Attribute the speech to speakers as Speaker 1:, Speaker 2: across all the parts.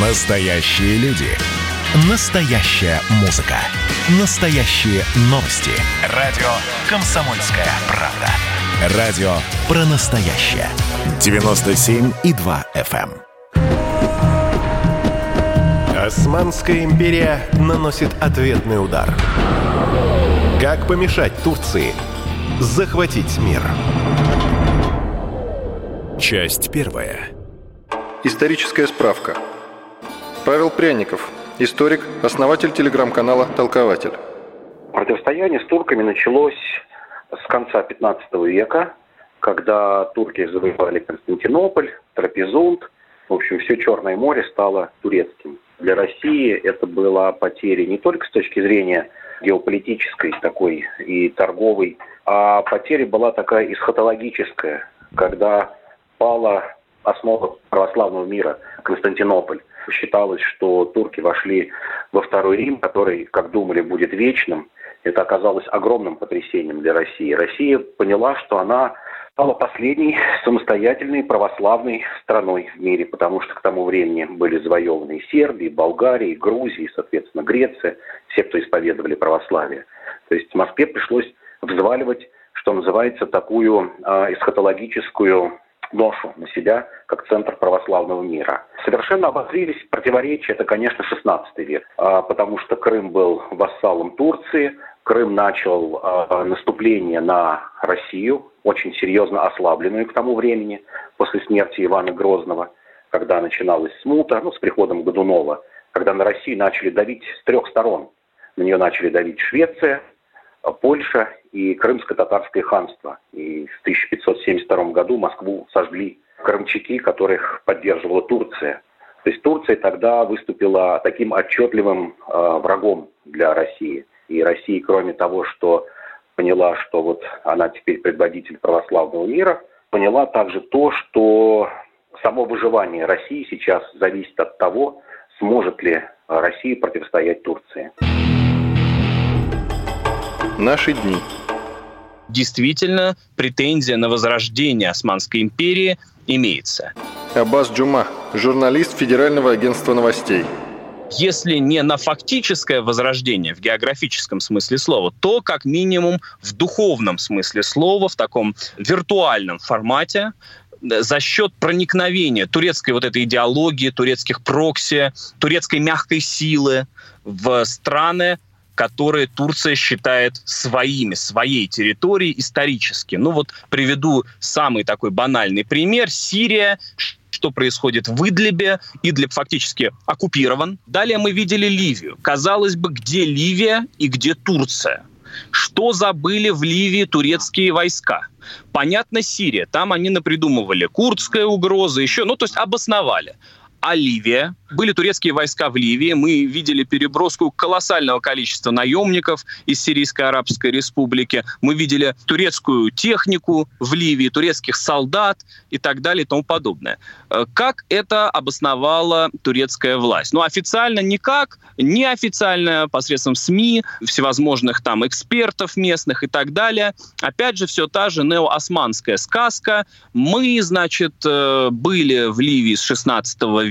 Speaker 1: Настоящие люди. Настоящая музыка. Настоящие новости. Радио «Комсомольская правда». Радио про настоящее. 97,2 FM.
Speaker 2: эм. Османская империя наносит ответный удар. Как помешать Турции захватить мир? Часть первая.
Speaker 3: Историческая справка. Павел Пряников, историк, основатель телеграм-канала «Толкователь».
Speaker 4: Противостояние с турками началось с конца 15 века, когда турки завоевали Константинополь, Трапезунд. В общем, все Черное море стало турецким. Для России это была потеря не только с точки зрения геополитической такой и торговой, а потеря была такая эсхатологическая, когда пала основа православного мира Константинополь. Считалось, что турки вошли во Второй Рим, который, как думали, будет вечным. Это оказалось огромным потрясением для России. Россия поняла, что она стала последней самостоятельной православной страной в мире, потому что к тому времени были завоеваны и Сербия, и Болгария, и Грузия, и, соответственно, Греция, все, кто исповедовали православие. То есть Москве пришлось взваливать, что называется, такую э, эсхатологическую ношу на себя как центр православного мира. Совершенно обозрились противоречия, это, конечно, 16 век, а, потому что Крым был вассалом Турции, Крым начал а, наступление на Россию, очень серьезно ослабленную к тому времени, после смерти Ивана Грозного, когда начиналась смута, ну, с приходом Годунова, когда на Россию начали давить с трех сторон. На нее начали давить Швеция, Польша и Крымско-Татарское ханство. И в 1572 году Москву сожгли крымчаки, которых поддерживала Турция. То есть Турция тогда выступила таким отчетливым э, врагом для России. И Россия, кроме того, что поняла, что вот она теперь предводитель православного мира, поняла также то, что само выживание России сейчас зависит от того, сможет ли Россия противостоять Турции.
Speaker 3: Наши дни.
Speaker 5: Действительно, претензия на возрождение Османской империи имеется.
Speaker 3: Аббас Джума, журналист Федерального агентства новостей.
Speaker 5: Если не на фактическое возрождение в географическом смысле слова, то как минимум в духовном смысле слова, в таком виртуальном формате, за счет проникновения турецкой вот этой идеологии, турецких прокси, турецкой мягкой силы в страны, которые Турция считает своими, своей территорией исторически. Ну вот приведу самый такой банальный пример. Сирия, что происходит в Идлибе. Идлиб фактически оккупирован. Далее мы видели Ливию. Казалось бы, где Ливия и где Турция? Что забыли в Ливии турецкие войска? Понятно, Сирия. Там они напридумывали курдская угроза, еще, ну, то есть обосновали. А Ливия? Были турецкие войска в Ливии. Мы видели переброску колоссального количества наемников из Сирийской Арабской Республики. Мы видели турецкую технику в Ливии, турецких солдат и так далее и тому подобное. Э, как это обосновала турецкая власть? Ну, официально никак, неофициально посредством СМИ, всевозможных там экспертов местных и так далее. Опять же, все та же неоосманская сказка. Мы, значит, э, были в Ливии с 16 века.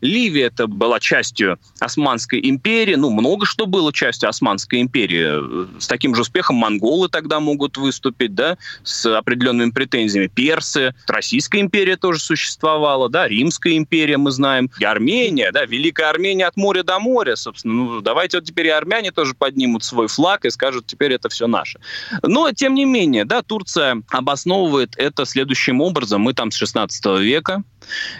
Speaker 5: Ливия это была частью Османской империи. Ну, много что было частью Османской империи. С таким же успехом монголы тогда могут выступить, да, с определенными претензиями. Персы, Российская империя тоже существовала, да, Римская империя, мы знаем, и Армения, да, Великая Армения от моря до моря, собственно. Ну, давайте вот теперь и армяне тоже поднимут свой флаг и скажут, теперь это все наше. Но, тем не менее, да, Турция обосновывает это следующим образом. Мы там с 16 века,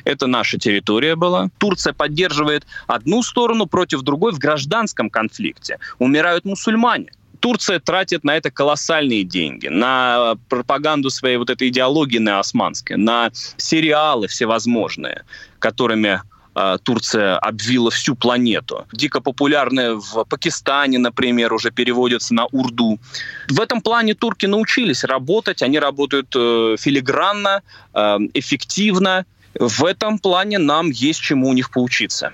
Speaker 5: это наша территория была. Турция поддерживает одну сторону против другой в гражданском конфликте. Умирают мусульмане. Турция тратит на это колоссальные деньги, на пропаганду своей вот этой идеологии неосманской, на сериалы всевозможные, которыми э, Турция обвила всю планету. Дико популярные в Пакистане, например, уже переводятся на урду. В этом плане турки научились работать, они работают э, филигранно, э, эффективно, в этом плане нам есть чему у них поучиться.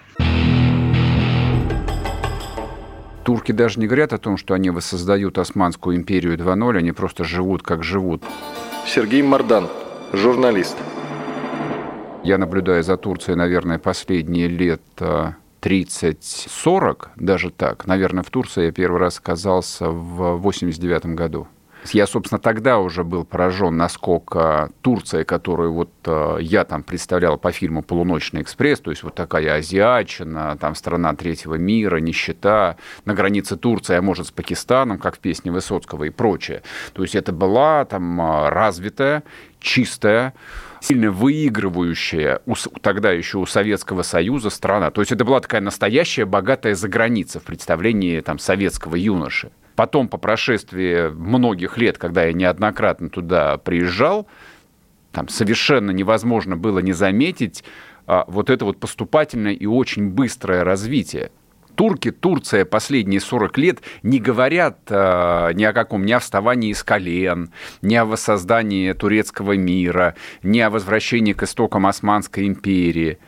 Speaker 6: Турки даже не говорят о том, что они воссоздают Османскую империю 2.0, они просто живут, как живут.
Speaker 3: Сергей Мардан, журналист.
Speaker 6: Я наблюдаю за Турцией, наверное, последние лет 30-40, даже так. Наверное, в Турции я первый раз оказался в 89 году. Я, собственно, тогда уже был поражен, насколько Турция, которую вот э, я там представлял по фильму «Полуночный экспресс», то есть вот такая азиатчина, там страна третьего мира, нищета, на границе Турции, а может с Пакистаном, как в песне Высоцкого и прочее. То есть это была там э, развитая, чистая, сильно выигрывающая у, тогда еще у Советского Союза страна. То есть это была такая настоящая богатая заграница в представлении там, советского юноши. Потом, по прошествии многих лет, когда я неоднократно туда приезжал, там совершенно невозможно было не заметить а, вот это вот поступательное и очень быстрое развитие. Турки, Турция последние 40 лет не говорят э, ни о каком, ни о вставании из колен, ни о воссоздании турецкого мира, ни о возвращении к истокам Османской империи.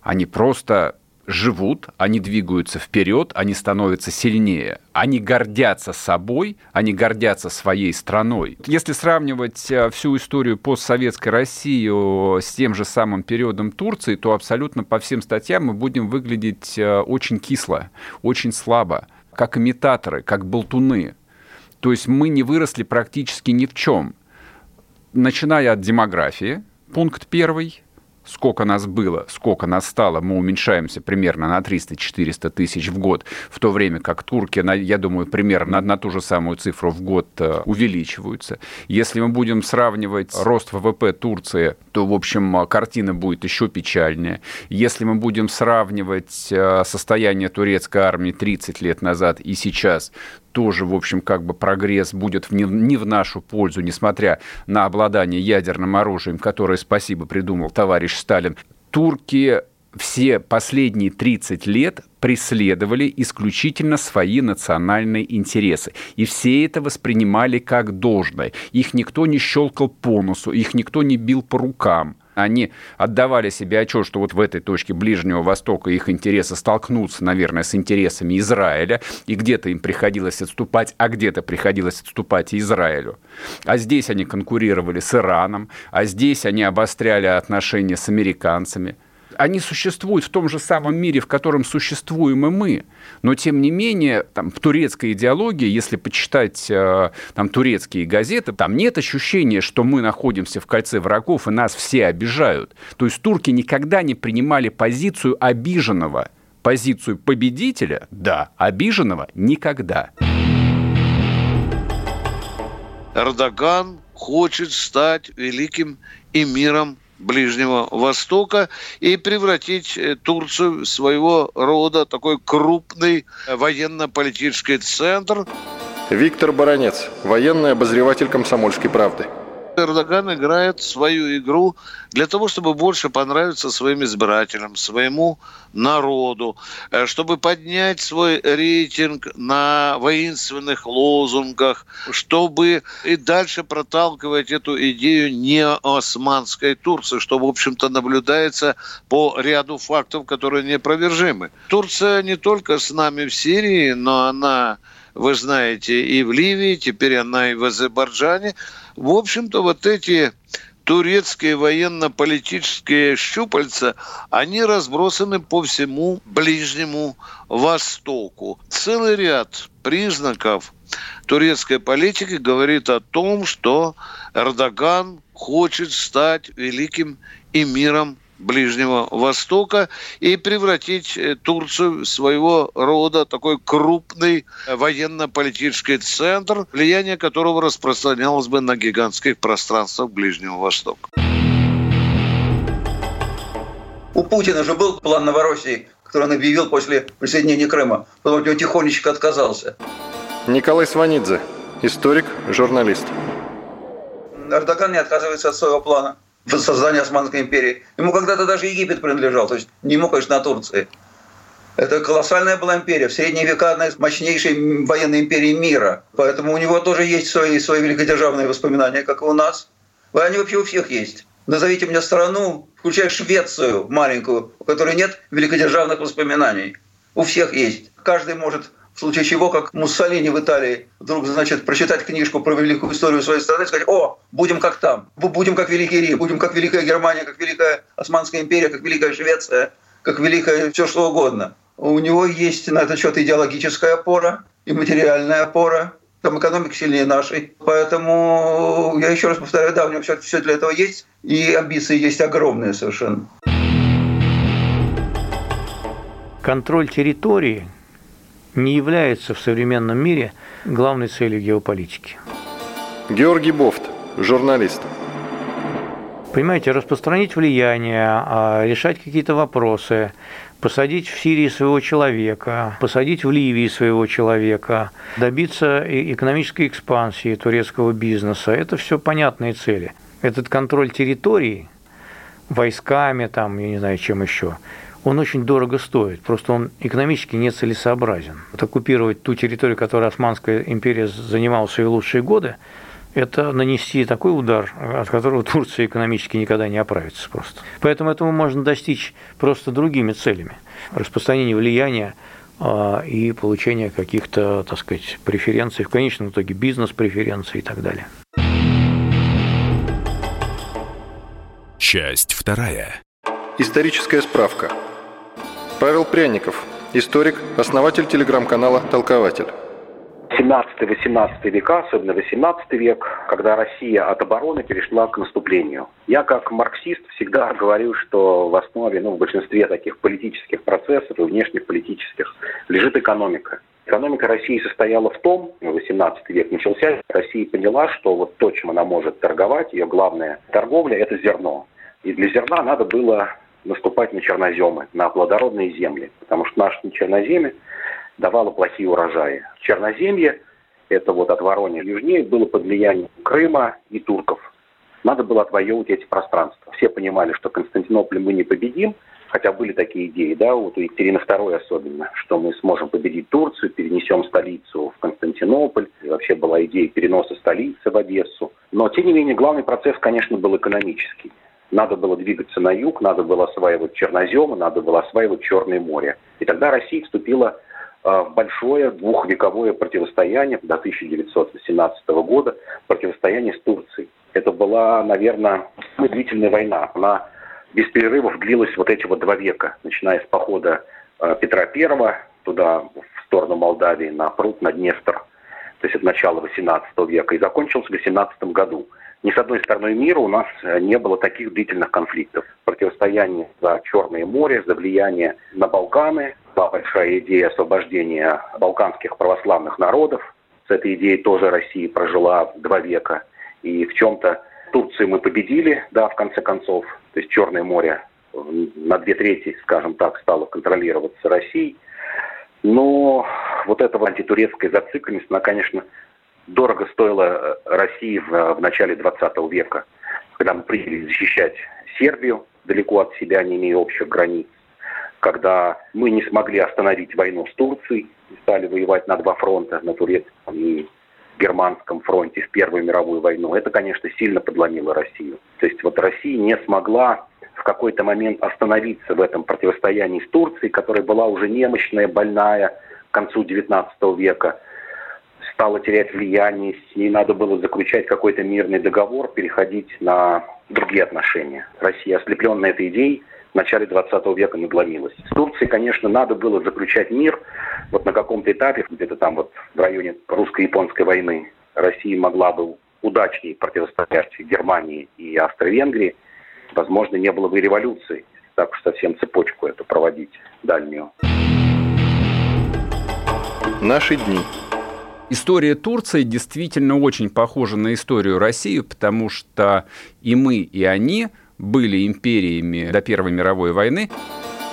Speaker 6: Они просто живут, они двигаются вперед, они становятся сильнее, они гордятся собой, они гордятся своей страной. Если сравнивать э, всю историю постсоветской России с тем же самым периодом Турции, то абсолютно по всем статьям мы будем выглядеть э, очень кисло, очень слабо, как имитаторы, как болтуны. То есть мы не выросли практически ни в чем. Начиная от демографии, пункт первый – сколько нас было, сколько нас стало, мы уменьшаемся примерно на 300-400 тысяч в год, в то время как турки, я думаю, примерно на, ту же самую цифру в год э, увеличиваются. Если мы будем сравнивать рост ВВП Турции, то, в общем, картина будет еще печальнее. Если мы будем сравнивать э, состояние турецкой армии 30 лет назад и сейчас, тоже, в общем, как бы прогресс будет не, в нашу пользу, несмотря на обладание ядерным оружием, которое, спасибо, придумал товарищ Сталин. Турки все последние 30 лет преследовали исключительно свои национальные интересы. И все это воспринимали как должное. Их никто не щелкал по носу, их никто не бил по рукам они отдавали себе отчет, что вот в этой точке Ближнего Востока их интересы столкнутся, наверное, с интересами Израиля, и где-то им приходилось отступать, а где-то приходилось отступать Израилю. А здесь они конкурировали с Ираном, а здесь они обостряли отношения с американцами – они существуют в том же самом мире, в котором существуем и мы. Но, тем не менее, там, в турецкой идеологии, если почитать э, там, турецкие газеты, там нет ощущения, что мы находимся в кольце врагов, и нас все обижают. То есть турки никогда не принимали позицию обиженного. Позицию победителя – да, обиженного – никогда.
Speaker 7: Эрдоган хочет стать великим эмиром Ближнего Востока и превратить э, Турцию в своего рода такой крупный военно-политический центр.
Speaker 3: Виктор Баранец, военный обозреватель «Комсомольской правды».
Speaker 7: Эрдоган играет свою игру для того, чтобы больше понравиться своим избирателям, своему народу, э, чтобы поднять свой рейтинг на воинственных лозунгах, чтобы и дальше проталкивать эту идею не османской Турции, что, в общем-то, наблюдается по ряду фактов, которые непровержимы. Турция не только с нами в Сирии, но она вы знаете, и в Ливии, теперь она и в Азербайджане. В общем-то, вот эти турецкие военно-политические щупальца, они разбросаны по всему Ближнему Востоку. Целый ряд признаков турецкой политики говорит о том, что Эрдоган хочет стать великим эмиром Ближнего Востока и превратить э, Турцию в своего рода такой крупный военно-политический центр, влияние которого распространялось бы на гигантских пространствах Ближнего Востока.
Speaker 8: У Путина же был план Новороссии, который он объявил после присоединения Крыма. Потом от него тихонечко отказался.
Speaker 3: Николай Сванидзе, историк, журналист.
Speaker 8: Эрдоган не отказывается от своего плана создания Османской империи. Ему когда-то даже Египет принадлежал, то есть не ему, конечно, на Турции. Это колоссальная была империя. В средние века одна из мощнейших военной империй мира. Поэтому у него тоже есть свои, свои великодержавные воспоминания, как и у нас. Они вообще у всех есть. Назовите мне страну, включая Швецию маленькую, у которой нет великодержавных воспоминаний. У всех есть. Каждый может в случае чего, как Муссолини в Италии, вдруг, значит, прочитать книжку про великую историю своей страны и сказать, о, будем как там, будем как Великий Рим, будем как Великая Германия, как Великая Османская империя, как Великая Швеция, как Великая все что угодно. У него есть на этот счет идеологическая опора и материальная опора, там экономика сильнее нашей. Поэтому я еще раз повторяю, да, у него все, все для этого есть, и амбиции есть огромные совершенно.
Speaker 9: Контроль территории не является в современном мире главной целью геополитики.
Speaker 3: Георгий Бофт, журналист.
Speaker 9: Понимаете, распространить влияние, а, решать какие-то вопросы, посадить в Сирии своего человека, посадить в Ливии своего человека, добиться экономической экспансии турецкого бизнеса – это все понятные цели. Этот контроль территории войсками, там, я не знаю, чем еще, он очень дорого стоит, просто он экономически нецелесообразен. Вот оккупировать ту территорию, которую Османская империя занимала в свои лучшие годы, это нанести такой удар, от которого Турция экономически никогда не оправится просто. Поэтому этого можно достичь просто другими целями. Распространение влияния а, и получение каких-то, так сказать, преференций, в конечном итоге бизнес-преференций и так далее.
Speaker 2: Часть вторая.
Speaker 3: Историческая справка. Павел Пряников, историк, основатель телеграм-канала «Толкователь».
Speaker 4: 17-18 века, особенно 18 век, когда Россия от обороны перешла к наступлению. Я как марксист всегда говорю, что в основе, ну, в большинстве таких политических процессов и внешних политических лежит экономика. Экономика России состояла в том, 18 век начался, Россия поняла, что вот то, чем она может торговать, ее главная торговля – это зерно. И для зерна надо было наступать на черноземы, на плодородные земли, потому что наши черноземы давало плохие урожаи. Черноземье, это вот от Воронежа южнее, было под влиянием Крыма и турков. Надо было отвоевывать эти пространства. Все понимали, что Константинополь мы не победим, хотя были такие идеи, да, вот у Екатерины II особенно, что мы сможем победить Турцию, перенесем столицу в Константинополь. И вообще была идея переноса столицы в Одессу. Но, тем не менее, главный процесс, конечно, был экономический. Надо было двигаться на юг, надо было осваивать черноземы, надо было осваивать Черное море. И тогда Россия вступила Э, большое двухвековое противостояние до 1918 года, противостояние с Турцией. Это была, наверное, самая длительная война. Она без перерывов длилась вот эти вот два века, начиная с похода э, Петра I туда, в сторону Молдавии, на пруд, на Днестр, то есть от начала 18 века, и закончился в 18 году. Ни с одной стороной мира у нас э, не было таких длительных конфликтов. Противостояние за Черное море, за влияние на Балканы, была большая идея освобождения балканских православных народов. С этой идеей тоже Россия прожила два века. И в чем-то Турцию мы победили, да, в конце концов. То есть Черное море на две трети, скажем так, стало контролироваться Россией. Но вот эта антитурецкая зацикленность, она, конечно, дорого стоила э, России в, в начале 20 века, когда мы приняли защищать Сербию далеко от себя, не имея общих границ когда мы не смогли остановить войну с Турцией, стали воевать на два фронта, на турецком и германском фронте в Первую мировую войну, это, конечно, сильно подломило Россию. То есть вот Россия не смогла в какой-то момент остановиться в этом противостоянии с Турцией, которая была уже немощная, больная к концу XIX века, стала терять влияние, с ней надо было заключать какой-то мирный договор, переходить на другие отношения. Россия, ослепленная этой идеей, в начале 20 века надломилась. С Турцией, конечно, надо было заключать мир. Вот на каком-то этапе, где-то там вот в районе русско-японской войны, Россия могла бы удачнее противостоять Германии и Австро-Венгрии. Возможно, не было бы и революции, так уж совсем цепочку эту проводить дальнюю.
Speaker 3: Наши дни.
Speaker 6: История Турции действительно очень похожа на историю России, потому что и мы, и они – были империями до Первой мировой войны.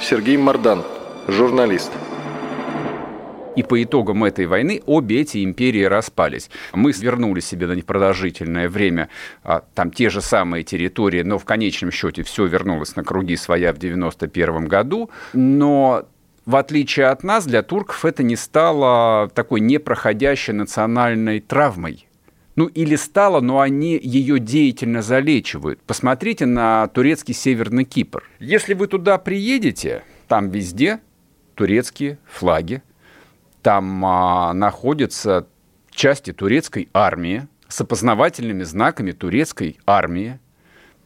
Speaker 3: Сергей Мардан, журналист.
Speaker 6: И по итогам этой войны обе эти империи распались. Мы вернули себе на непродолжительное время а, там те же самые территории, но в конечном счете все вернулось на круги своя в 91 году. Но в отличие от нас, для турков это не стало такой непроходящей национальной травмой ну или стало, но они ее деятельно залечивают. Посмотрите на турецкий Северный Кипр. Если вы туда приедете, там везде турецкие флаги. Там а, находятся части турецкой армии с опознавательными знаками турецкой армии.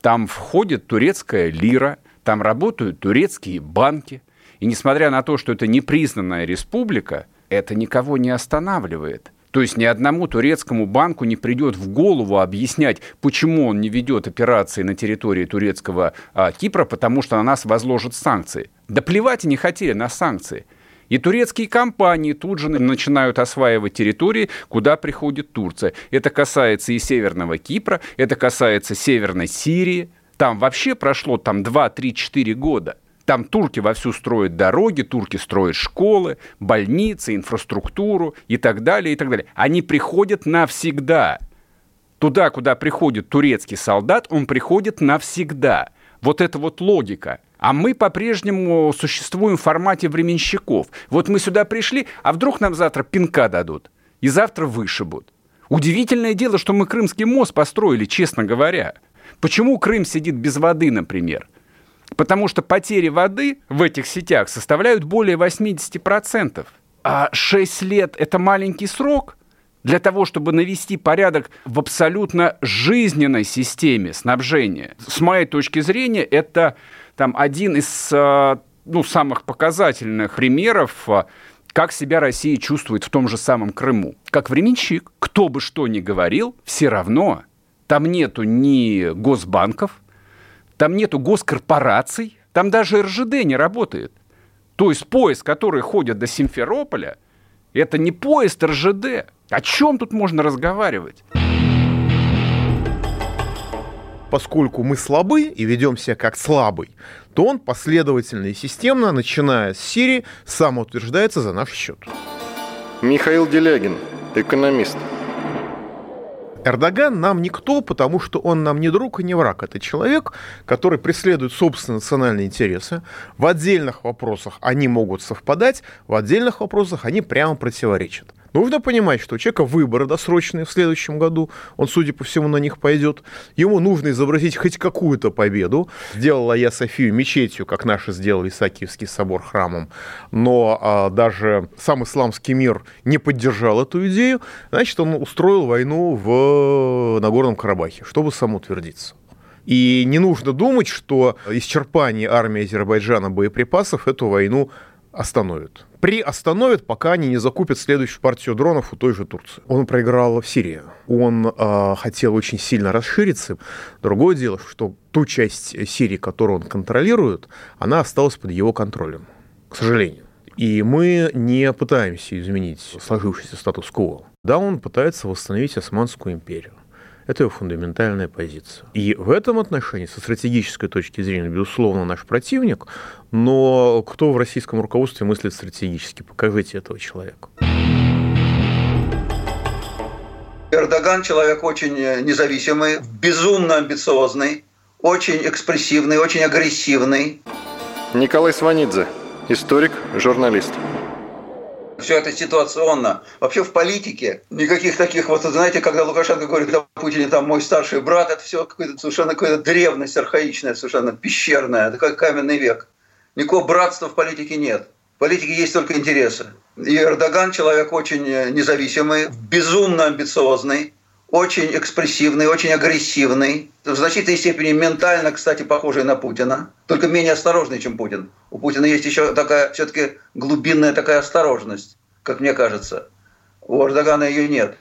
Speaker 6: Там входит турецкая лира, там работают турецкие банки. И несмотря на то, что это непризнанная республика, это никого не останавливает. То есть ни одному турецкому банку не придет в голову объяснять, почему он не ведет операции на территории турецкого а, Кипра, потому что на нас возложат санкции. Да плевать не хотели на санкции. И турецкие компании тут же начинают осваивать территории, куда приходит Турция. Это касается и Северного Кипра, это касается Северной Сирии. Там вообще прошло там 2, 3, 4 года. Там турки вовсю строят дороги, турки строят школы, больницы, инфраструктуру и так далее, и так далее. Они приходят навсегда. Туда, куда приходит турецкий солдат, он приходит навсегда. Вот это вот логика. А мы по-прежнему существуем в формате временщиков. Вот мы сюда пришли, а вдруг нам завтра пинка дадут. И завтра вышибут. Удивительное дело, что мы Крымский мост построили, честно говоря. Почему Крым сидит без воды, например? Потому что потери воды в этих сетях составляют более 80%. А 6 лет – это маленький срок для того, чтобы навести порядок в абсолютно жизненной системе снабжения. С моей точки зрения, это там, один из э, ну, самых показательных примеров э, как себя Россия чувствует в том же самом Крыму. Как временщик. Кто бы что ни говорил, все равно там нету ни госбанков, там нету госкорпораций, там даже РЖД не работает. То есть поезд, который ходит до Симферополя, это не поезд РЖД. О чем тут можно разговаривать?
Speaker 10: Поскольку мы слабы и ведем себя как слабый, то он последовательно и системно, начиная с Сирии, самоутверждается за наш счет.
Speaker 3: Михаил Делягин, экономист.
Speaker 10: Эрдоган нам никто, потому что он нам не друг и не враг. Это человек, который преследует собственные национальные интересы. В отдельных вопросах они могут совпадать, в отдельных вопросах они прямо противоречат. Нужно понимать, что у человека выборы досрочные в следующем году, он, судя по всему, на них пойдет. Ему нужно изобразить хоть какую-то победу. Сделала я Софию мечетью, как наши сделали Исаакиевский собор храмом, но а, даже сам исламский мир не поддержал эту идею. Значит, он устроил войну в Нагорном Карабахе, чтобы самоутвердиться. И не нужно думать, что исчерпание армии Азербайджана боеприпасов эту войну остановит приостановят, пока они не закупят следующую партию дронов у той же Турции. Он проиграл в Сирии. Он э, хотел очень сильно расшириться. Другое дело, что ту часть Сирии, которую он контролирует, она осталась под его контролем, к сожалению. И мы не пытаемся изменить сложившийся статус-кво. Да, он пытается восстановить Османскую империю. Это его фундаментальная позиция. И в этом отношении, со стратегической точки зрения, безусловно, наш противник, но кто в российском руководстве мыслит стратегически? Покажите этого человека.
Speaker 8: Эрдоган человек очень независимый, безумно амбициозный, очень экспрессивный, очень агрессивный.
Speaker 3: Николай Сванидзе, историк, журналист
Speaker 8: все это ситуационно. Вообще в политике никаких таких вот, знаете, когда Лукашенко говорит о Путине, там мой старший брат, это все какая-то совершенно какая-то древность архаичная, совершенно пещерная, как каменный век. Никакого братства в политике нет. В политике есть только интересы. И Эрдоган человек очень независимый, безумно амбициозный, очень экспрессивный, очень агрессивный, в значительной степени ментально, кстати, похожий на Путина, только менее осторожный, чем Путин. У Путина есть еще такая все-таки глубинная такая осторожность, как мне кажется. У Эрдогана ее нет.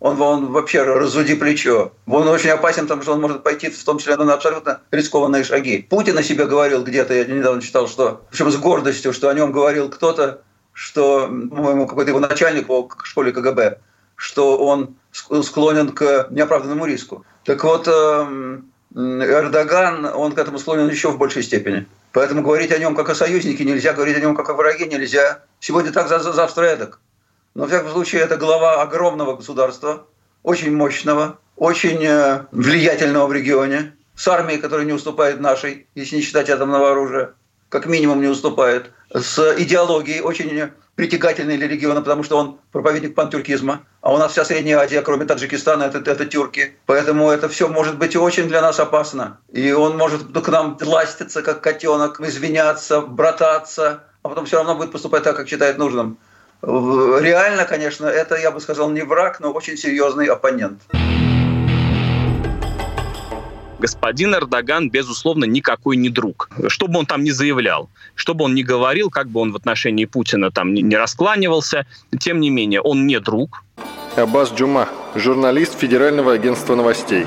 Speaker 8: Он, он вообще разуди плечо. Он очень опасен, потому что он может пойти в том числе на абсолютно рискованные шаги. Путин о себе говорил где-то, я недавно читал, что, причем с гордостью, что о нем говорил кто-то, что, по-моему, какой-то его начальник по школе КГБ, что он склонен к неоправданному риску. Так вот, эм, Эрдоган, он к этому склонен еще в большей степени. Поэтому говорить о нем как о союзнике нельзя, говорить о нем как о враге нельзя. Сегодня так, завтра эдак. Но, в всяком случае, это глава огромного государства, очень мощного, очень э, влиятельного в регионе, с армией, которая не уступает нашей, если не считать атомного оружия, как минимум не уступает, с идеологией очень притягательный для региона, потому что он проповедник пантюркизма. А у нас вся Средняя Азия, кроме Таджикистана, это, это тюрки. Поэтому это все может быть очень для нас опасно. И он может к нам ластиться, как котенок, извиняться, брататься, а потом все равно будет поступать так, как считает нужным. Реально, конечно, это, я бы сказал, не враг, но очень серьезный оппонент
Speaker 5: господин Эрдоган, безусловно, никакой не друг. Что бы он там ни заявлял, что бы он ни говорил, как бы он в отношении Путина там не раскланивался, тем не менее, он не друг.
Speaker 3: Аббас Джума, журналист Федерального агентства новостей.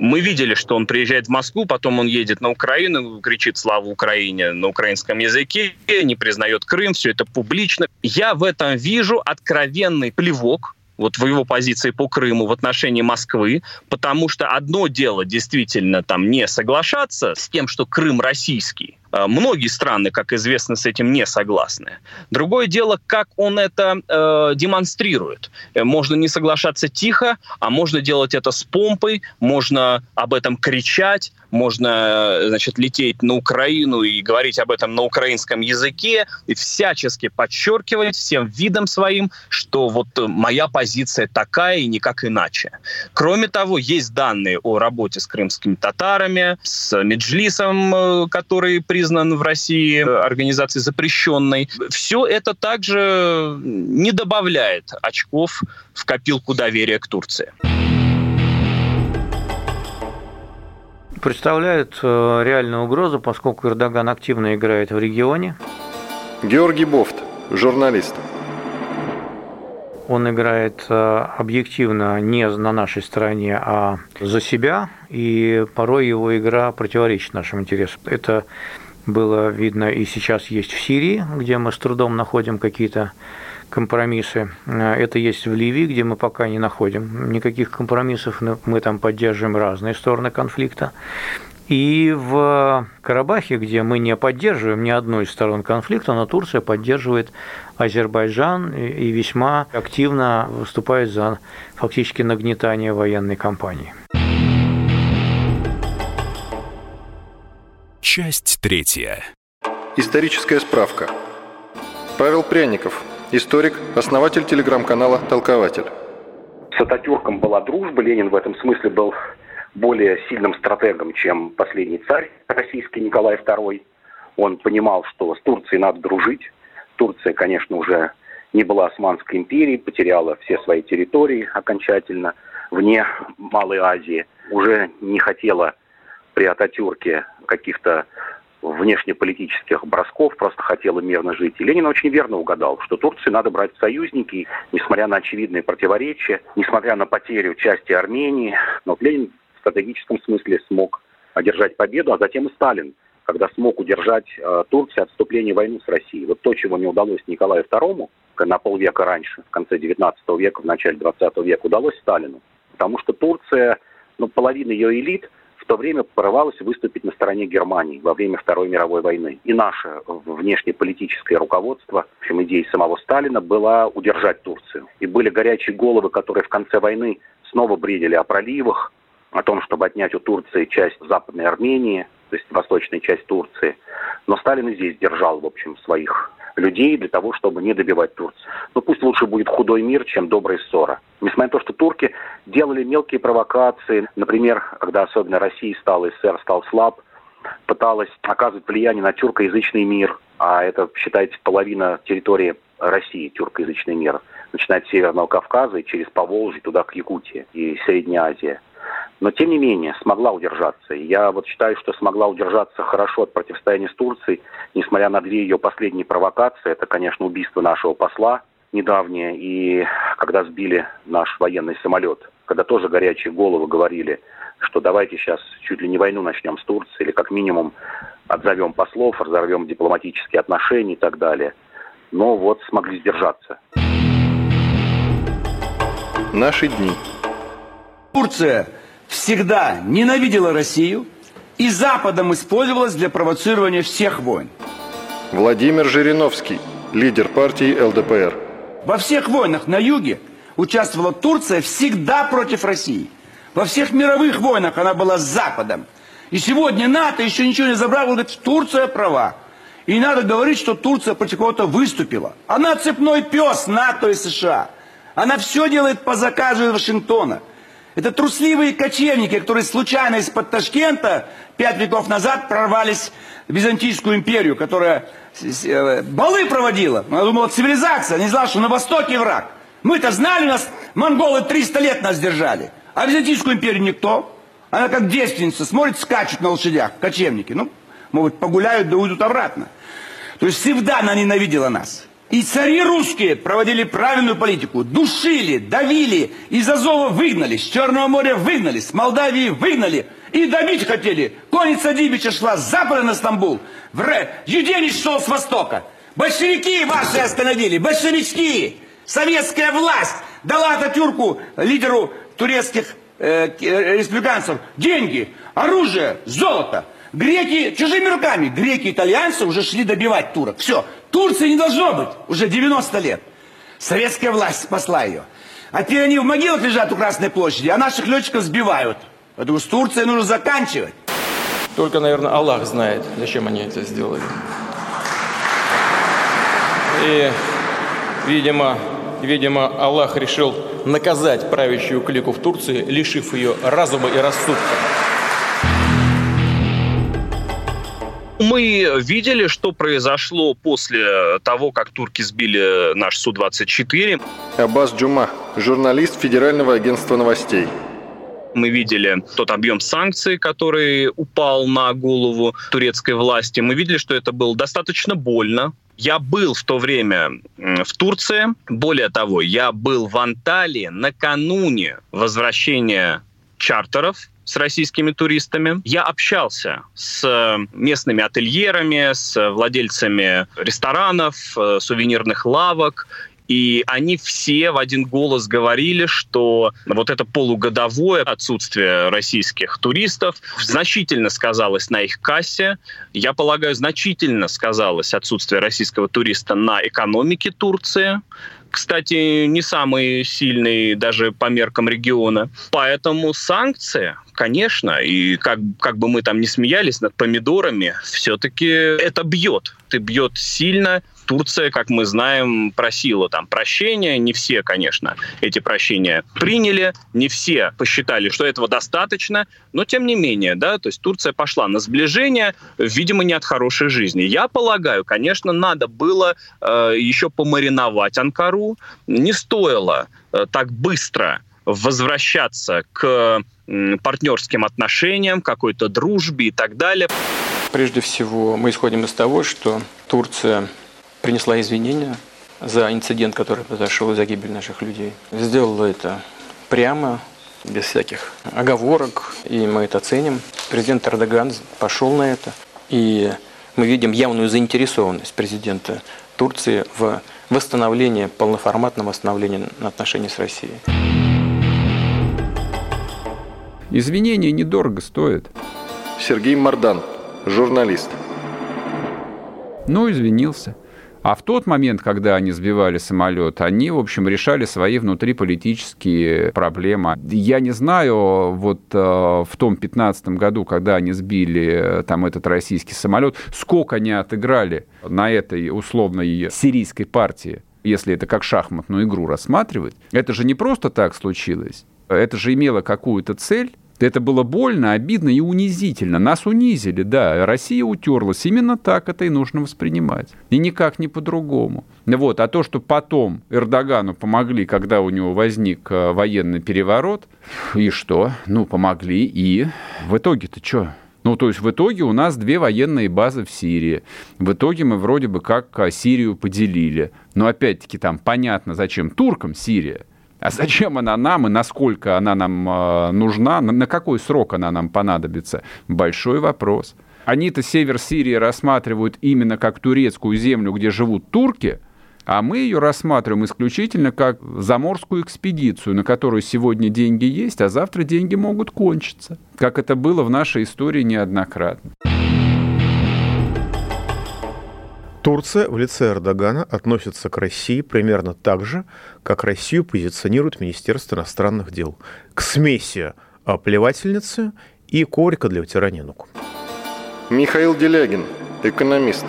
Speaker 5: Мы видели, что он приезжает в Москву, потом он едет на Украину, кричит «Слава Украине» на украинском языке, не признает Крым, все это публично. Я в этом вижу откровенный плевок вот в его позиции по Крыму в отношении Москвы, потому что одно дело действительно там не соглашаться с тем, что Крым российский, многие страны, как известно, с этим не согласны. Другое дело, как он это э, демонстрирует. Э, можно не соглашаться тихо, а можно делать это с помпой, можно об этом кричать, можно э, значит, лететь на Украину и говорить об этом на украинском языке и всячески подчеркивать всем видом своим, что вот моя позиция такая и никак иначе. Кроме того, есть данные о работе с крымскими татарами, с Меджлисом, который признан признан в России организацией запрещенной. Все это также не добавляет очков в копилку доверия к Турции.
Speaker 9: Представляет э, реальную угрозу, поскольку Эрдоган активно играет в регионе.
Speaker 3: Георгий Бофт, журналист.
Speaker 9: Он играет э, объективно не на нашей стороне, а за себя, и порой его игра противоречит нашим интересам. Это было видно и сейчас есть в Сирии, где мы с трудом находим какие-то компромиссы. Это есть в Ливии, где мы пока не находим никаких компромиссов, мы там поддерживаем разные стороны конфликта. И в Карабахе, где мы не поддерживаем ни одной из сторон конфликта, но Турция поддерживает Азербайджан и весьма активно выступает за фактически нагнетание военной кампании.
Speaker 2: Часть третья.
Speaker 3: Историческая справка. Павел Пряников, историк, основатель телеграм-канала «Толкователь».
Speaker 4: С Ататюрком была дружба, Ленин в этом смысле был более сильным стратегом, чем последний царь российский Николай II. Он понимал, что с Турцией надо дружить. Турция, конечно, уже не была Османской империей, потеряла все свои территории окончательно вне Малой Азии, уже не хотела при Ататюрке каких-то внешнеполитических бросков, просто хотела мирно жить. И Ленин очень верно угадал, что Турции надо брать союзники, несмотря на очевидные противоречия, несмотря на потерю части Армении. Но Ленин в стратегическом смысле смог одержать победу, а затем и Сталин, когда смог удержать э, Турцию от вступления в войну с Россией. Вот то, чего не удалось Николаю II на полвека раньше, в конце 19 века, в начале 20 века, удалось Сталину. Потому что Турция, ну, половина ее элит – в то время порывалось выступить на стороне Германии во время Второй мировой войны. И наше внешнеполитическое руководство, в общем, идеей самого Сталина, была удержать Турцию. И были горячие головы, которые в конце войны снова бредили о проливах, о том, чтобы отнять у Турции часть Западной Армении, то есть восточная часть Турции. Но Сталин и здесь держал, в общем, своих людей для того, чтобы не добивать Турцию. Но пусть лучше будет худой мир, чем добрая ссора. Несмотря на то, что турки делали мелкие провокации, например, когда особенно Россия стала, СССР стал слаб, пыталась оказывать влияние на тюркоязычный мир, а это считается половина территории России, тюркоязычный мир, начиная от Северного Кавказа и через Поволжье туда к Якутии и Средняя Азия но тем не менее смогла удержаться. я вот считаю, что смогла удержаться хорошо от противостояния с Турцией, несмотря на две ее последние провокации. Это, конечно, убийство нашего посла недавнее, и когда сбили наш военный самолет, когда тоже горячие головы говорили, что давайте сейчас чуть ли не войну начнем с Турцией, или как минимум отзовем послов, разорвем дипломатические отношения и так далее. Но вот смогли сдержаться.
Speaker 3: Наши дни.
Speaker 11: Турция всегда ненавидела Россию и Западом использовалась для провоцирования всех войн.
Speaker 3: Владимир Жириновский, лидер партии ЛДПР.
Speaker 11: Во всех войнах на юге участвовала Турция всегда против России. Во всех мировых войнах она была с Западом. И сегодня НАТО еще ничего не забрало, говорит, Турция права. И не надо говорить, что Турция против кого-то выступила. Она цепной пес НАТО и США. Она все делает по заказу Вашингтона. Это трусливые кочевники, которые случайно из-под Ташкента пять веков назад прорвались в Византийскую империю, которая э, балы проводила. Она думала, цивилизация, не знала, что на Востоке враг. Мы-то знали, нас монголы 300 лет нас держали. А Византийскую империю никто. Она как девственница, смотрит, скачет на лошадях, кочевники. Ну, может, погуляют, да уйдут обратно. То есть всегда она ненавидела нас. И цари русские проводили правильную политику. Душили, давили, из Азова выгнали, с Черного моря выгнали, с Молдавии выгнали. И добить хотели. Конница Дибича шла с запада на Стамбул. В Ре... Юденич шел с востока. Большевики ваши остановили, большевички. Советская власть дала Ататюрку, лидеру турецких э, э республиканцев, деньги, оружие, золото. Греки чужими руками, греки итальянцы уже шли добивать турок. Все, Турции не должно быть уже 90 лет. Советская власть спасла ее. А теперь они в могилах лежат у Красной площади, а наших летчиков сбивают. Поэтому с Турцией нужно заканчивать.
Speaker 12: Только, наверное, Аллах знает, зачем они это сделали. И, видимо, видимо, Аллах решил наказать правящую клику в Турции, лишив ее разума и рассудка.
Speaker 5: Мы видели, что произошло после того, как турки сбили наш Су-24.
Speaker 3: Аббас Джума, журналист Федерального агентства новостей.
Speaker 5: Мы видели тот объем санкций, который упал на голову турецкой власти. Мы видели, что это было достаточно больно. Я был в то время в Турции. Более того, я был в Анталии накануне возвращения чартеров с российскими туристами. Я общался с местными ательерами, с владельцами ресторанов, э, сувенирных лавок, и они все в один голос говорили, что вот это полугодовое отсутствие российских туристов значительно сказалось на их кассе. Я полагаю, значительно сказалось отсутствие российского туриста на экономике Турции кстати, не самый сильный даже по меркам региона. Поэтому санкции, конечно, и как, как бы мы там не смеялись над помидорами, все-таки это бьет. Ты бьет сильно, Турция, как мы знаем, просила там прощения. Не все, конечно, эти прощения приняли. Не все посчитали, что этого достаточно. Но тем не менее, да, то есть Турция пошла на сближение, видимо, не от хорошей жизни. Я полагаю, конечно, надо было э, еще помариновать Анкару. Не стоило э, так быстро возвращаться к партнерским отношениям, какой-то дружбе и так далее.
Speaker 12: Прежде всего, мы исходим из того, что Турция принесла извинения за инцидент, который произошел из-за гибели наших людей. Сделала это прямо, без всяких оговорок, и мы это ценим. Президент Эрдоган пошел на это, и мы видим явную заинтересованность президента Турции в восстановлении, полноформатном восстановлении отношений с Россией.
Speaker 6: Извинения недорого стоят.
Speaker 3: Сергей Мардан, журналист.
Speaker 6: Ну, извинился. А в тот момент, когда они сбивали самолет, они, в общем, решали свои внутриполитические проблемы. Я не знаю, вот э, в том 15 году, когда они сбили э, там этот российский самолет, сколько они отыграли на этой условной сирийской партии, если это как шахматную игру рассматривать. Это же не просто так случилось. Это же имело какую-то цель, это было больно, обидно и унизительно. Нас унизили, да. Россия утерлась. Именно так это и нужно воспринимать. И никак не по-другому. Вот. А то, что потом Эрдогану помогли, когда у него возник э, военный переворот, и что? Ну, помогли, и в итоге-то что? Ну, то есть в итоге у нас две военные базы в Сирии. В итоге мы вроде бы как э, Сирию поделили. Но опять-таки там понятно, зачем туркам Сирия. А зачем она нам и насколько она нам э, нужна, на, на какой срок она нам понадобится? Большой вопрос. Они-то север Сирии рассматривают именно как турецкую землю, где живут турки, а мы ее рассматриваем исключительно как заморскую экспедицию, на которую сегодня деньги есть, а завтра деньги могут кончиться, как это было в нашей истории неоднократно.
Speaker 10: Турция в лице Эрдогана относится к России примерно так же, как Россию позиционирует Министерство иностранных дел. К смеси плевательницы и коврика для вытирания ног.
Speaker 3: Михаил Делягин, экономист.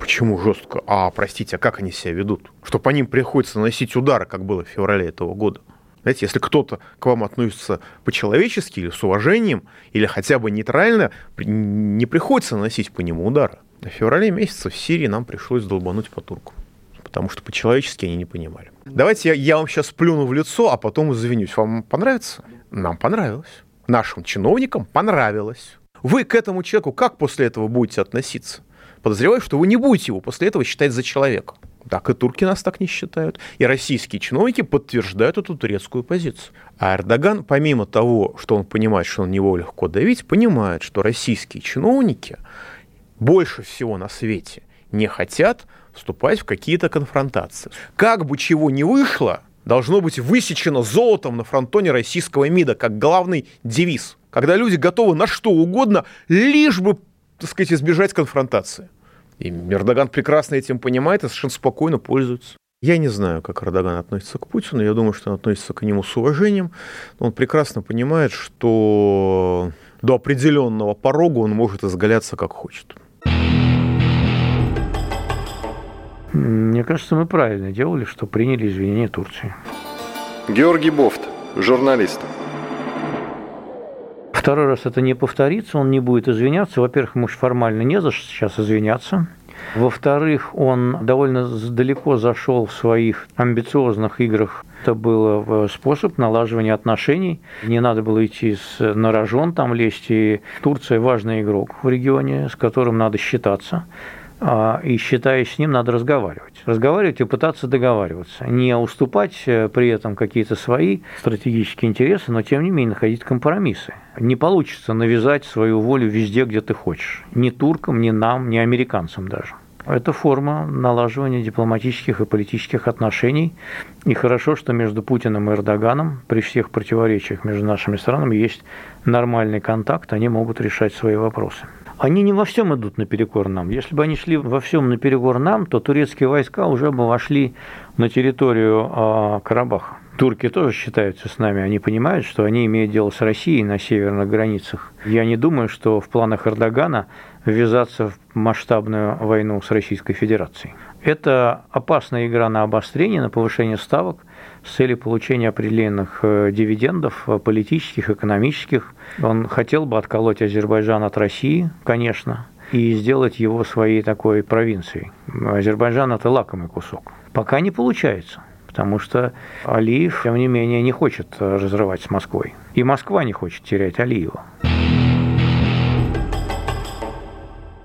Speaker 10: Почему жестко? А, простите, а как они себя ведут? Что по ним приходится наносить удары, как было в феврале этого года? Знаете, если кто-то к вам относится по-человечески или с уважением, или хотя бы нейтрально, не приходится наносить по нему удара. В феврале месяце в Сирии нам пришлось долбануть по турку, потому что по-человечески они не понимали. Давайте я, я вам сейчас плюну в лицо, а потом извинюсь. Вам понравится? Нам понравилось. Нашим чиновникам понравилось. Вы к этому человеку как после этого будете относиться? Подозреваю, что вы не будете его после этого считать за человека. Так и турки нас так не считают. И российские чиновники подтверждают эту турецкую позицию. А Эрдоган, помимо того, что он понимает, что на него легко давить, понимает, что российские чиновники больше всего на свете не хотят вступать в какие-то конфронтации. Как бы чего ни вышло, должно быть высечено золотом на фронтоне российского МИДа, как главный девиз. Когда люди готовы на что угодно, лишь бы, так сказать, избежать конфронтации. И Эрдоган прекрасно этим понимает и совершенно спокойно пользуется. Я не знаю, как Эрдоган относится к Путину. Я думаю, что он относится к нему с уважением. Он прекрасно понимает, что до определенного порога он может изгаляться как хочет.
Speaker 9: Мне кажется, мы правильно делали, что приняли извинения Турции.
Speaker 3: Георгий Бофт, журналист.
Speaker 9: Второй раз это не повторится, он не будет извиняться. Во-первых, ему формально не за что сейчас извиняться. Во-вторых, он довольно далеко зашел в своих амбициозных играх. Это был э, способ налаживания отношений. Не надо было идти с, на рожон, там лезть. И Турция важный игрок в регионе, с которым надо считаться. А, и считаясь с ним, надо разговаривать. Разговаривать и пытаться договариваться. Не уступать э, при этом какие-то свои стратегические интересы, но тем не менее находить компромиссы. Не получится навязать свою волю везде, где ты хочешь. Ни туркам, ни нам, ни американцам даже. Это форма налаживания дипломатических и политических отношений. И хорошо, что между Путиным и Эрдоганом при всех противоречиях между нашими странами есть нормальный контакт, они могут решать свои вопросы. Они не во всем идут наперекор нам. Если бы они шли во всем наперекор нам, то турецкие войска уже бы вошли на территорию э, Карабаха. Турки тоже считаются с нами, они понимают, что они имеют дело с Россией на северных границах. Я не думаю, что в планах Эрдогана ввязаться в масштабную войну с Российской Федерацией. Это опасная игра на обострение, на повышение ставок – с целью получения определенных э, дивидендов э, политических, экономических. Он хотел бы отколоть Азербайджан от России, конечно, и сделать его своей такой провинцией. Азербайджан – это лакомый кусок. Пока не получается потому что Алиев, тем не менее, не хочет э, разрывать с Москвой. И Москва не хочет терять Алиева.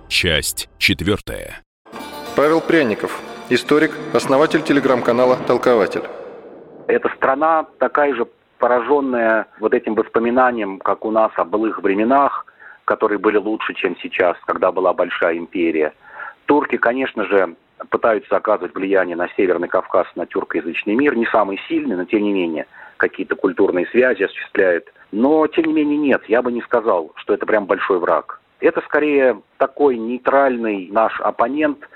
Speaker 2: Часть четвертая.
Speaker 3: Павел Пряников, историк, основатель телеграм-канала «Толкователь».
Speaker 4: Эта страна такая же пораженная вот этим воспоминанием, как у нас о былых временах, которые были лучше, чем сейчас, когда была большая империя. Турки, конечно же, пытаются оказывать влияние на Северный Кавказ, на тюркоязычный мир. Не самый сильный, но тем не менее какие-то культурные связи осуществляют. Но, тем не менее, нет, я бы не сказал, что это прям большой враг. Это скорее такой нейтральный наш оппонент,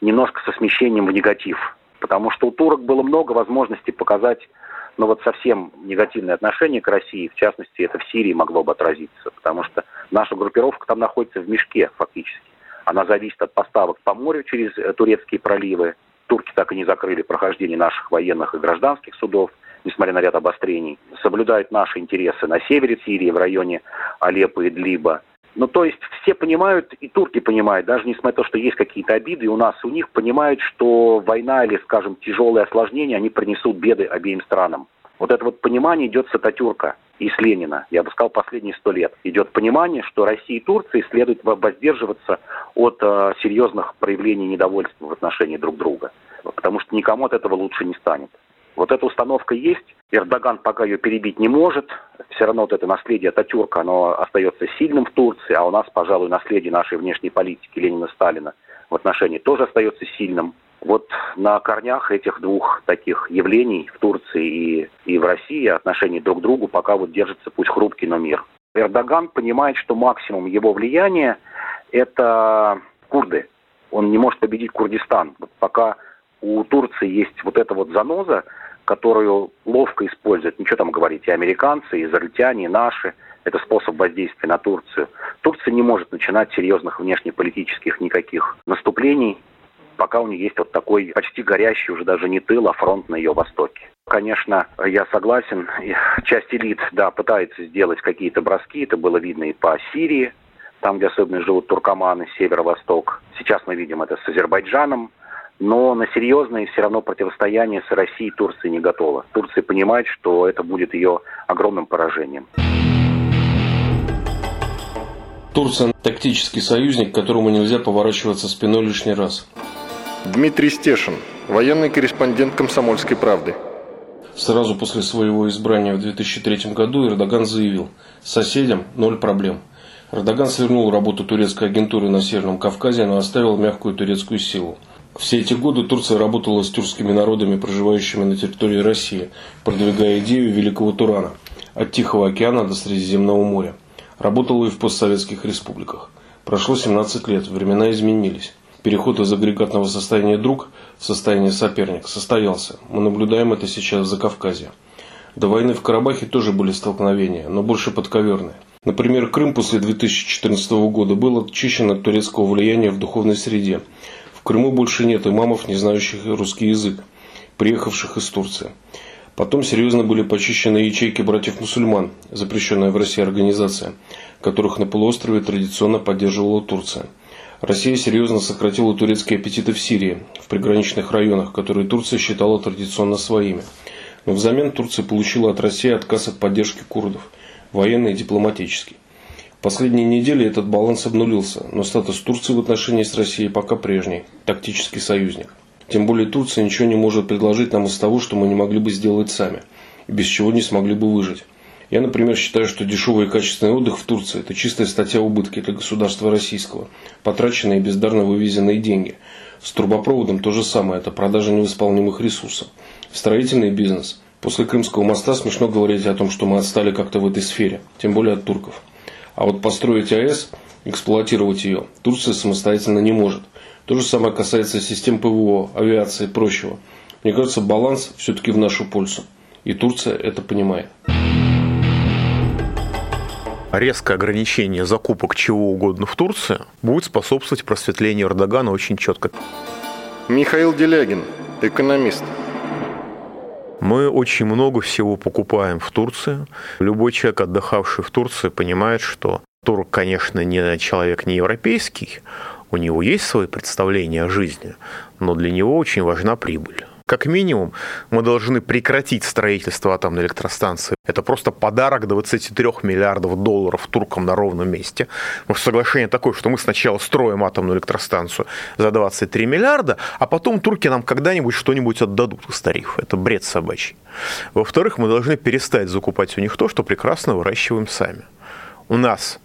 Speaker 4: немножко со смещением в негатив. Потому что у турок было много возможностей показать ну вот совсем негативное отношение к России, в частности, это в Сирии могло бы отразиться, потому что наша группировка там находится в мешке фактически. Она зависит от поставок по морю через э, турецкие проливы. Турки так и не закрыли прохождение наших военных и гражданских судов, несмотря на ряд обострений. Соблюдают наши интересы на севере Сирии, в районе Алеппо и Длиба. Ну, то есть все понимают, и турки понимают, даже несмотря на то, что есть какие-то обиды у нас, у них понимают, что война или, скажем, тяжелые осложнения, они принесут беды обеим странам. Вот это вот понимание идет с Ататюрка и с Ленина, я бы сказал, последние сто лет. Идет понимание, что России и Турции следует воздерживаться от э, серьезных проявлений недовольства в отношении друг друга, потому что никому от этого лучше не станет. Вот эта установка есть, Эрдоган пока ее перебить не может, все равно вот это наследие Ататюрка, оно остается сильным в Турции, а у нас, пожалуй, наследие нашей внешней политики Ленина-Сталина в отношении тоже остается сильным. Вот на корнях этих двух таких явлений в Турции и, и в России отношения друг к другу пока вот держится пусть хрупкий, но мир. Эрдоган понимает, что максимум его влияния – это курды. Он не может победить Курдистан. Вот пока у Турции есть вот эта вот заноза, которую ловко используют, ничего там говорить, и американцы, и израильтяне, и наши. Это способ воздействия на Турцию. Турция не может начинать серьезных внешнеполитических никаких наступлений, пока у нее есть вот такой почти горящий уже даже не тыл, а фронт на ее востоке. Конечно, я согласен. Часть элит, да, пытается сделать какие-то броски. Это было видно и по Сирии, там, где особенно живут туркоманы, северо-восток. Сейчас мы видим это с Азербайджаном. Но на серьезное все равно противостояние с Россией Турция не готова. Турция понимает, что это будет ее огромным поражением.
Speaker 13: Турция – тактический союзник, которому нельзя поворачиваться спиной лишний раз.
Speaker 3: Дмитрий Стешин, военный корреспондент «Комсомольской правды».
Speaker 13: Сразу после своего избрания в 2003 году Эрдоган заявил «Соседям ноль проблем». Эрдоган свернул работу турецкой агентуры на Северном Кавказе, но оставил мягкую турецкую силу. Все эти годы Турция работала с тюркскими народами, проживающими на территории России, продвигая идею Великого Турана от Тихого океана до Средиземного моря. Работала и в постсоветских республиках. Прошло 17 лет, времена изменились. Переход из агрегатного состояния друг в состояние соперник состоялся. Мы наблюдаем это сейчас в Закавказье. До войны в Карабахе тоже были столкновения, но больше подковерные. Например, Крым после 2014 года был очищен от турецкого влияния в духовной среде. Крыму больше нет имамов, не знающих русский язык, приехавших из Турции. Потом серьезно были почищены ячейки братьев-мусульман, запрещенная в России организация, которых на полуострове традиционно поддерживала Турция. Россия серьезно сократила турецкие аппетиты в Сирии, в приграничных районах, которые Турция считала традиционно своими. Но взамен Турция получила от России отказ от поддержки курдов, военный и дипломатический. Последние недели этот баланс обнулился, но статус Турции в отношении с Россией пока прежний – тактический союзник. Тем более Турция ничего не может предложить нам из того, что мы не могли бы сделать сами, и без чего не смогли бы выжить. Я, например, считаю, что дешевый и качественный отдых в Турции – это чистая статья убытки для государства российского, потраченные и бездарно вывезенные деньги. С трубопроводом то же самое – это продажа невосполнимых ресурсов. Строительный бизнес. После Крымского моста смешно говорить о том, что мы отстали как-то в этой сфере, тем более от турков. А вот построить АЭС, эксплуатировать ее, Турция самостоятельно не может. То же самое касается систем ПВО, авиации и прочего. Мне кажется, баланс все-таки в нашу пользу. И Турция это понимает
Speaker 10: резкое ограничение закупок чего угодно в Турции будет способствовать просветлению Эрдогана очень четко.
Speaker 3: Михаил Делягин, экономист.
Speaker 10: Мы очень много всего покупаем в Турции. Любой человек, отдыхавший в Турции, понимает, что турк, конечно, не человек не европейский, у него есть свои представления о жизни, но для него очень важна прибыль. Как минимум, мы должны прекратить строительство атомной электростанции. Это просто подарок 23 миллиардов долларов туркам на ровном месте. Соглашение такое, что мы сначала строим атомную электростанцию за 23 миллиарда, а потом турки нам когда-нибудь что-нибудь отдадут из тарифа. Это бред собачий. Во-вторых, мы должны перестать закупать у них то, что прекрасно выращиваем сами. У нас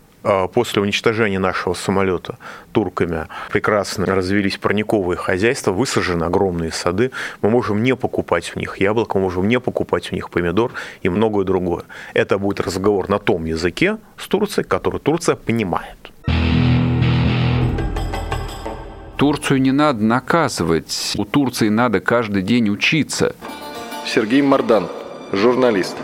Speaker 10: после уничтожения нашего самолета турками прекрасно развились парниковые хозяйства, высажены огромные сады. Мы можем не покупать у них яблоко, мы можем не покупать у них помидор и многое другое. Это будет разговор на том языке с Турцией, который Турция понимает.
Speaker 6: Турцию не надо наказывать. У Турции надо каждый день учиться.
Speaker 3: Сергей Мардан, журналист.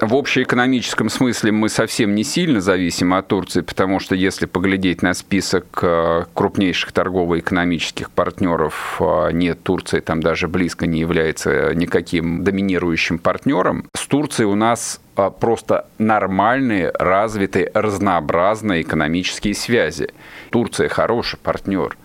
Speaker 6: В общеэкономическом смысле мы совсем не сильно зависим от Турции, потому что если поглядеть на список э, крупнейших торгово-экономических партнеров, э, нет, Турция там даже близко не является никаким доминирующим партнером. С Турцией у нас э, просто нормальные, развитые, разнообразные экономические связи. Турция хороший партнер.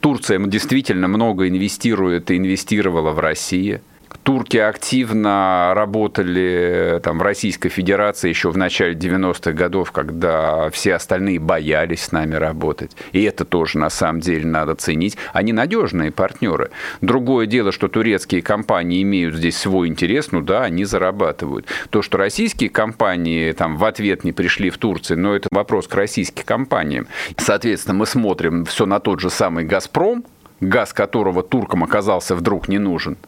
Speaker 6: Турция действительно много инвестирует и инвестировала в Россию – турки активно работали там, в Российской Федерации еще в начале 90-х годов, когда все остальные боялись с нами работать. И это тоже на самом деле надо ценить. Они надежные партнеры. Другое дело, что турецкие компании имеют здесь свой интерес, ну да, они зарабатывают. То, что российские компании там в ответ не пришли в Турцию, но это вопрос к российским компаниям. Соответственно, мы смотрим все на тот же самый «Газпром», газ которого туркам оказался вдруг не нужен –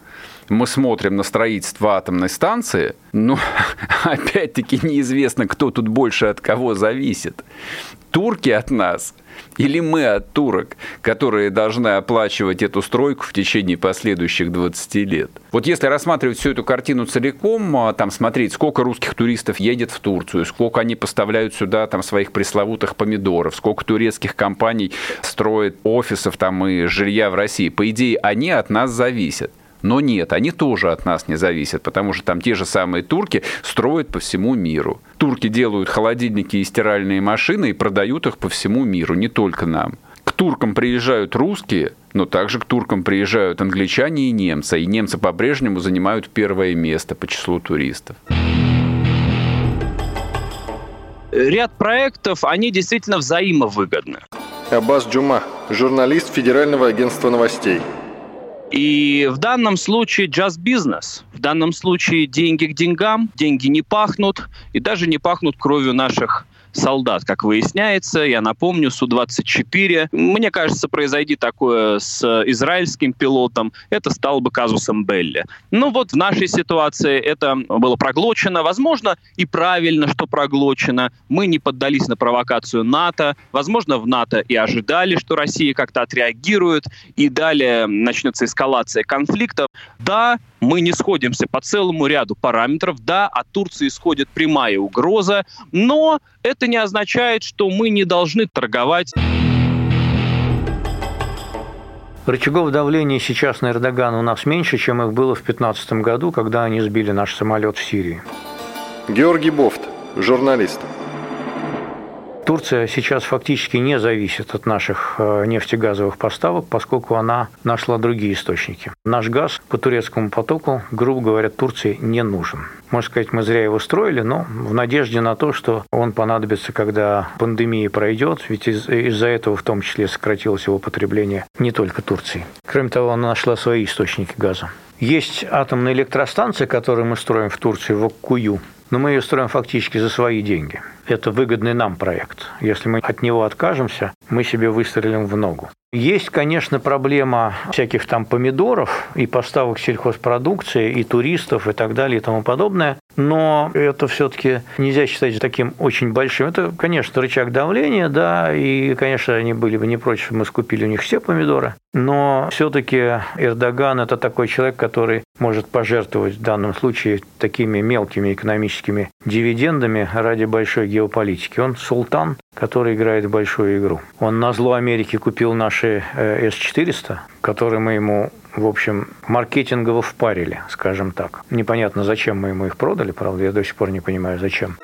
Speaker 6: мы смотрим на строительство атомной станции, но опять-таки неизвестно, кто тут больше от кого зависит. Турки от нас или мы от турок, которые должны оплачивать эту стройку в течение последующих 20 лет. Вот если рассматривать всю эту картину целиком, а, там смотреть, сколько русских туристов едет в Турцию, сколько они поставляют сюда там своих пресловутых помидоров, сколько турецких компаний строят офисов там и жилья в России, по идее, они от нас зависят. Но нет, они тоже от нас не зависят, потому что там те же самые турки строят по всему миру. Турки делают холодильники и стиральные машины и продают их по всему миру, не только нам. К туркам приезжают русские, но также к туркам приезжают англичане и немцы, и немцы по-прежнему занимают первое место по числу туристов
Speaker 5: ряд проектов, они действительно взаимовыгодны.
Speaker 3: Аббас Джума, журналист Федерального агентства новостей.
Speaker 5: И в данном случае джаз бизнес. В данном случае деньги к деньгам, деньги не пахнут, и даже не пахнут кровью наших солдат, как выясняется. Я напомню, Су-24. Мне кажется, произойди такое с израильским пилотом, это стало бы казусом Белли. Ну вот в нашей ситуации это было проглочено. Возможно, и правильно, что проглочено. Мы не поддались на провокацию НАТО. Возможно, в НАТО и ожидали, что Россия как-то отреагирует, и далее начнется эскалация конфликта. Да, мы не сходимся по целому ряду параметров. Да, от Турции исходит прямая угроза, но это не означает, что мы не должны торговать.
Speaker 9: Рычагов давления сейчас на Эрдогана у нас меньше, чем их было в 2015 году, когда они сбили наш самолет в Сирии.
Speaker 3: Георгий Бофт, журналист.
Speaker 9: Турция сейчас фактически не зависит от наших э, нефтегазовых поставок, поскольку она нашла другие источники. Наш газ по турецкому потоку, грубо говоря, Турции не нужен. Можно сказать, мы зря его строили, но в надежде на то, что он понадобится, когда пандемия пройдет, ведь из- из-за этого в том числе сократилось его потребление не только Турции. Кроме того, она нашла свои источники газа. Есть атомная электростанция, которую мы строим в Турции, в Оккую, но мы ее строим фактически за свои деньги. Это выгодный нам проект. Если мы от него откажемся, мы себе выстрелим в ногу. Есть, конечно, проблема всяких там помидоров и поставок сельхозпродукции, и туристов, и так далее, и тому подобное. Но это все-таки нельзя считать таким очень большим. Это, конечно, рычаг давления, да, и, конечно, они были бы не против, мы скупили у них все помидоры. Но все-таки Эрдоган – это такой человек, который может пожертвовать в данном случае такими мелкими экономическими дивидендами ради большой геополитики. Он султан, который играет большую игру. Он на зло Америки купил наши э, С-400, которые мы ему в общем, маркетингово впарили, скажем так. Непонятно, зачем мы ему их продали, правда, я до сих пор не понимаю, зачем.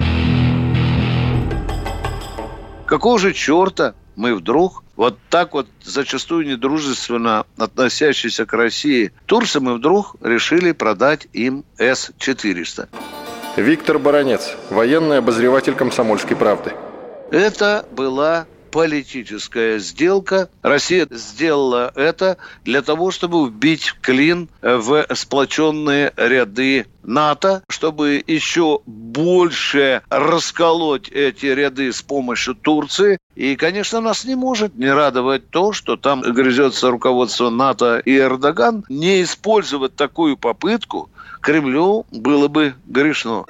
Speaker 7: Какого же черта мы вдруг вот так вот зачастую недружественно относящиеся к России Турции мы вдруг решили продать им С-400.
Speaker 3: Виктор Баранец, военный обозреватель «Комсомольской правды».
Speaker 7: Это была политическая сделка. Россия сделала это для того, чтобы вбить клин в сплоченные ряды НАТО, чтобы еще больше расколоть эти ряды с помощью Турции. И, конечно, нас не может не радовать то, что там грызется руководство НАТО и Эрдоган. Не использовать такую попытку Кремлю было бы грешно.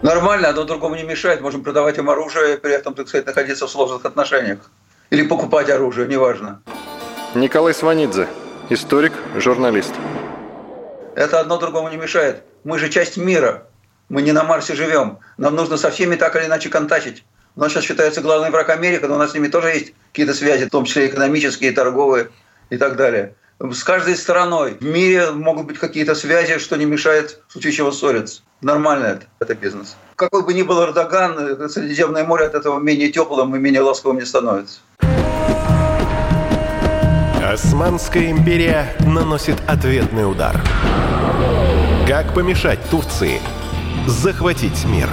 Speaker 8: Нормально, одно другому не мешает. Можем продавать им оружие, при этом, так сказать, находиться в сложных отношениях. Или покупать оружие, неважно.
Speaker 3: Николай Сванидзе, историк, журналист.
Speaker 8: Это одно другому не мешает. Мы же часть мира. Мы не на Марсе живем. Нам нужно со всеми так или иначе контачить. У нас сейчас считается главный враг Америка, но у нас с ними тоже есть какие-то связи, в том числе экономические, торговые и так далее. С каждой стороной в мире могут быть какие-то связи, что не мешает в случае чего ссориться. Нормально это, это бизнес. Какой бы ни был Эрдоган, Средиземное море от этого менее теплым и менее ласковым не становится.
Speaker 2: Османская империя наносит ответный удар. Как помешать Турции захватить мир?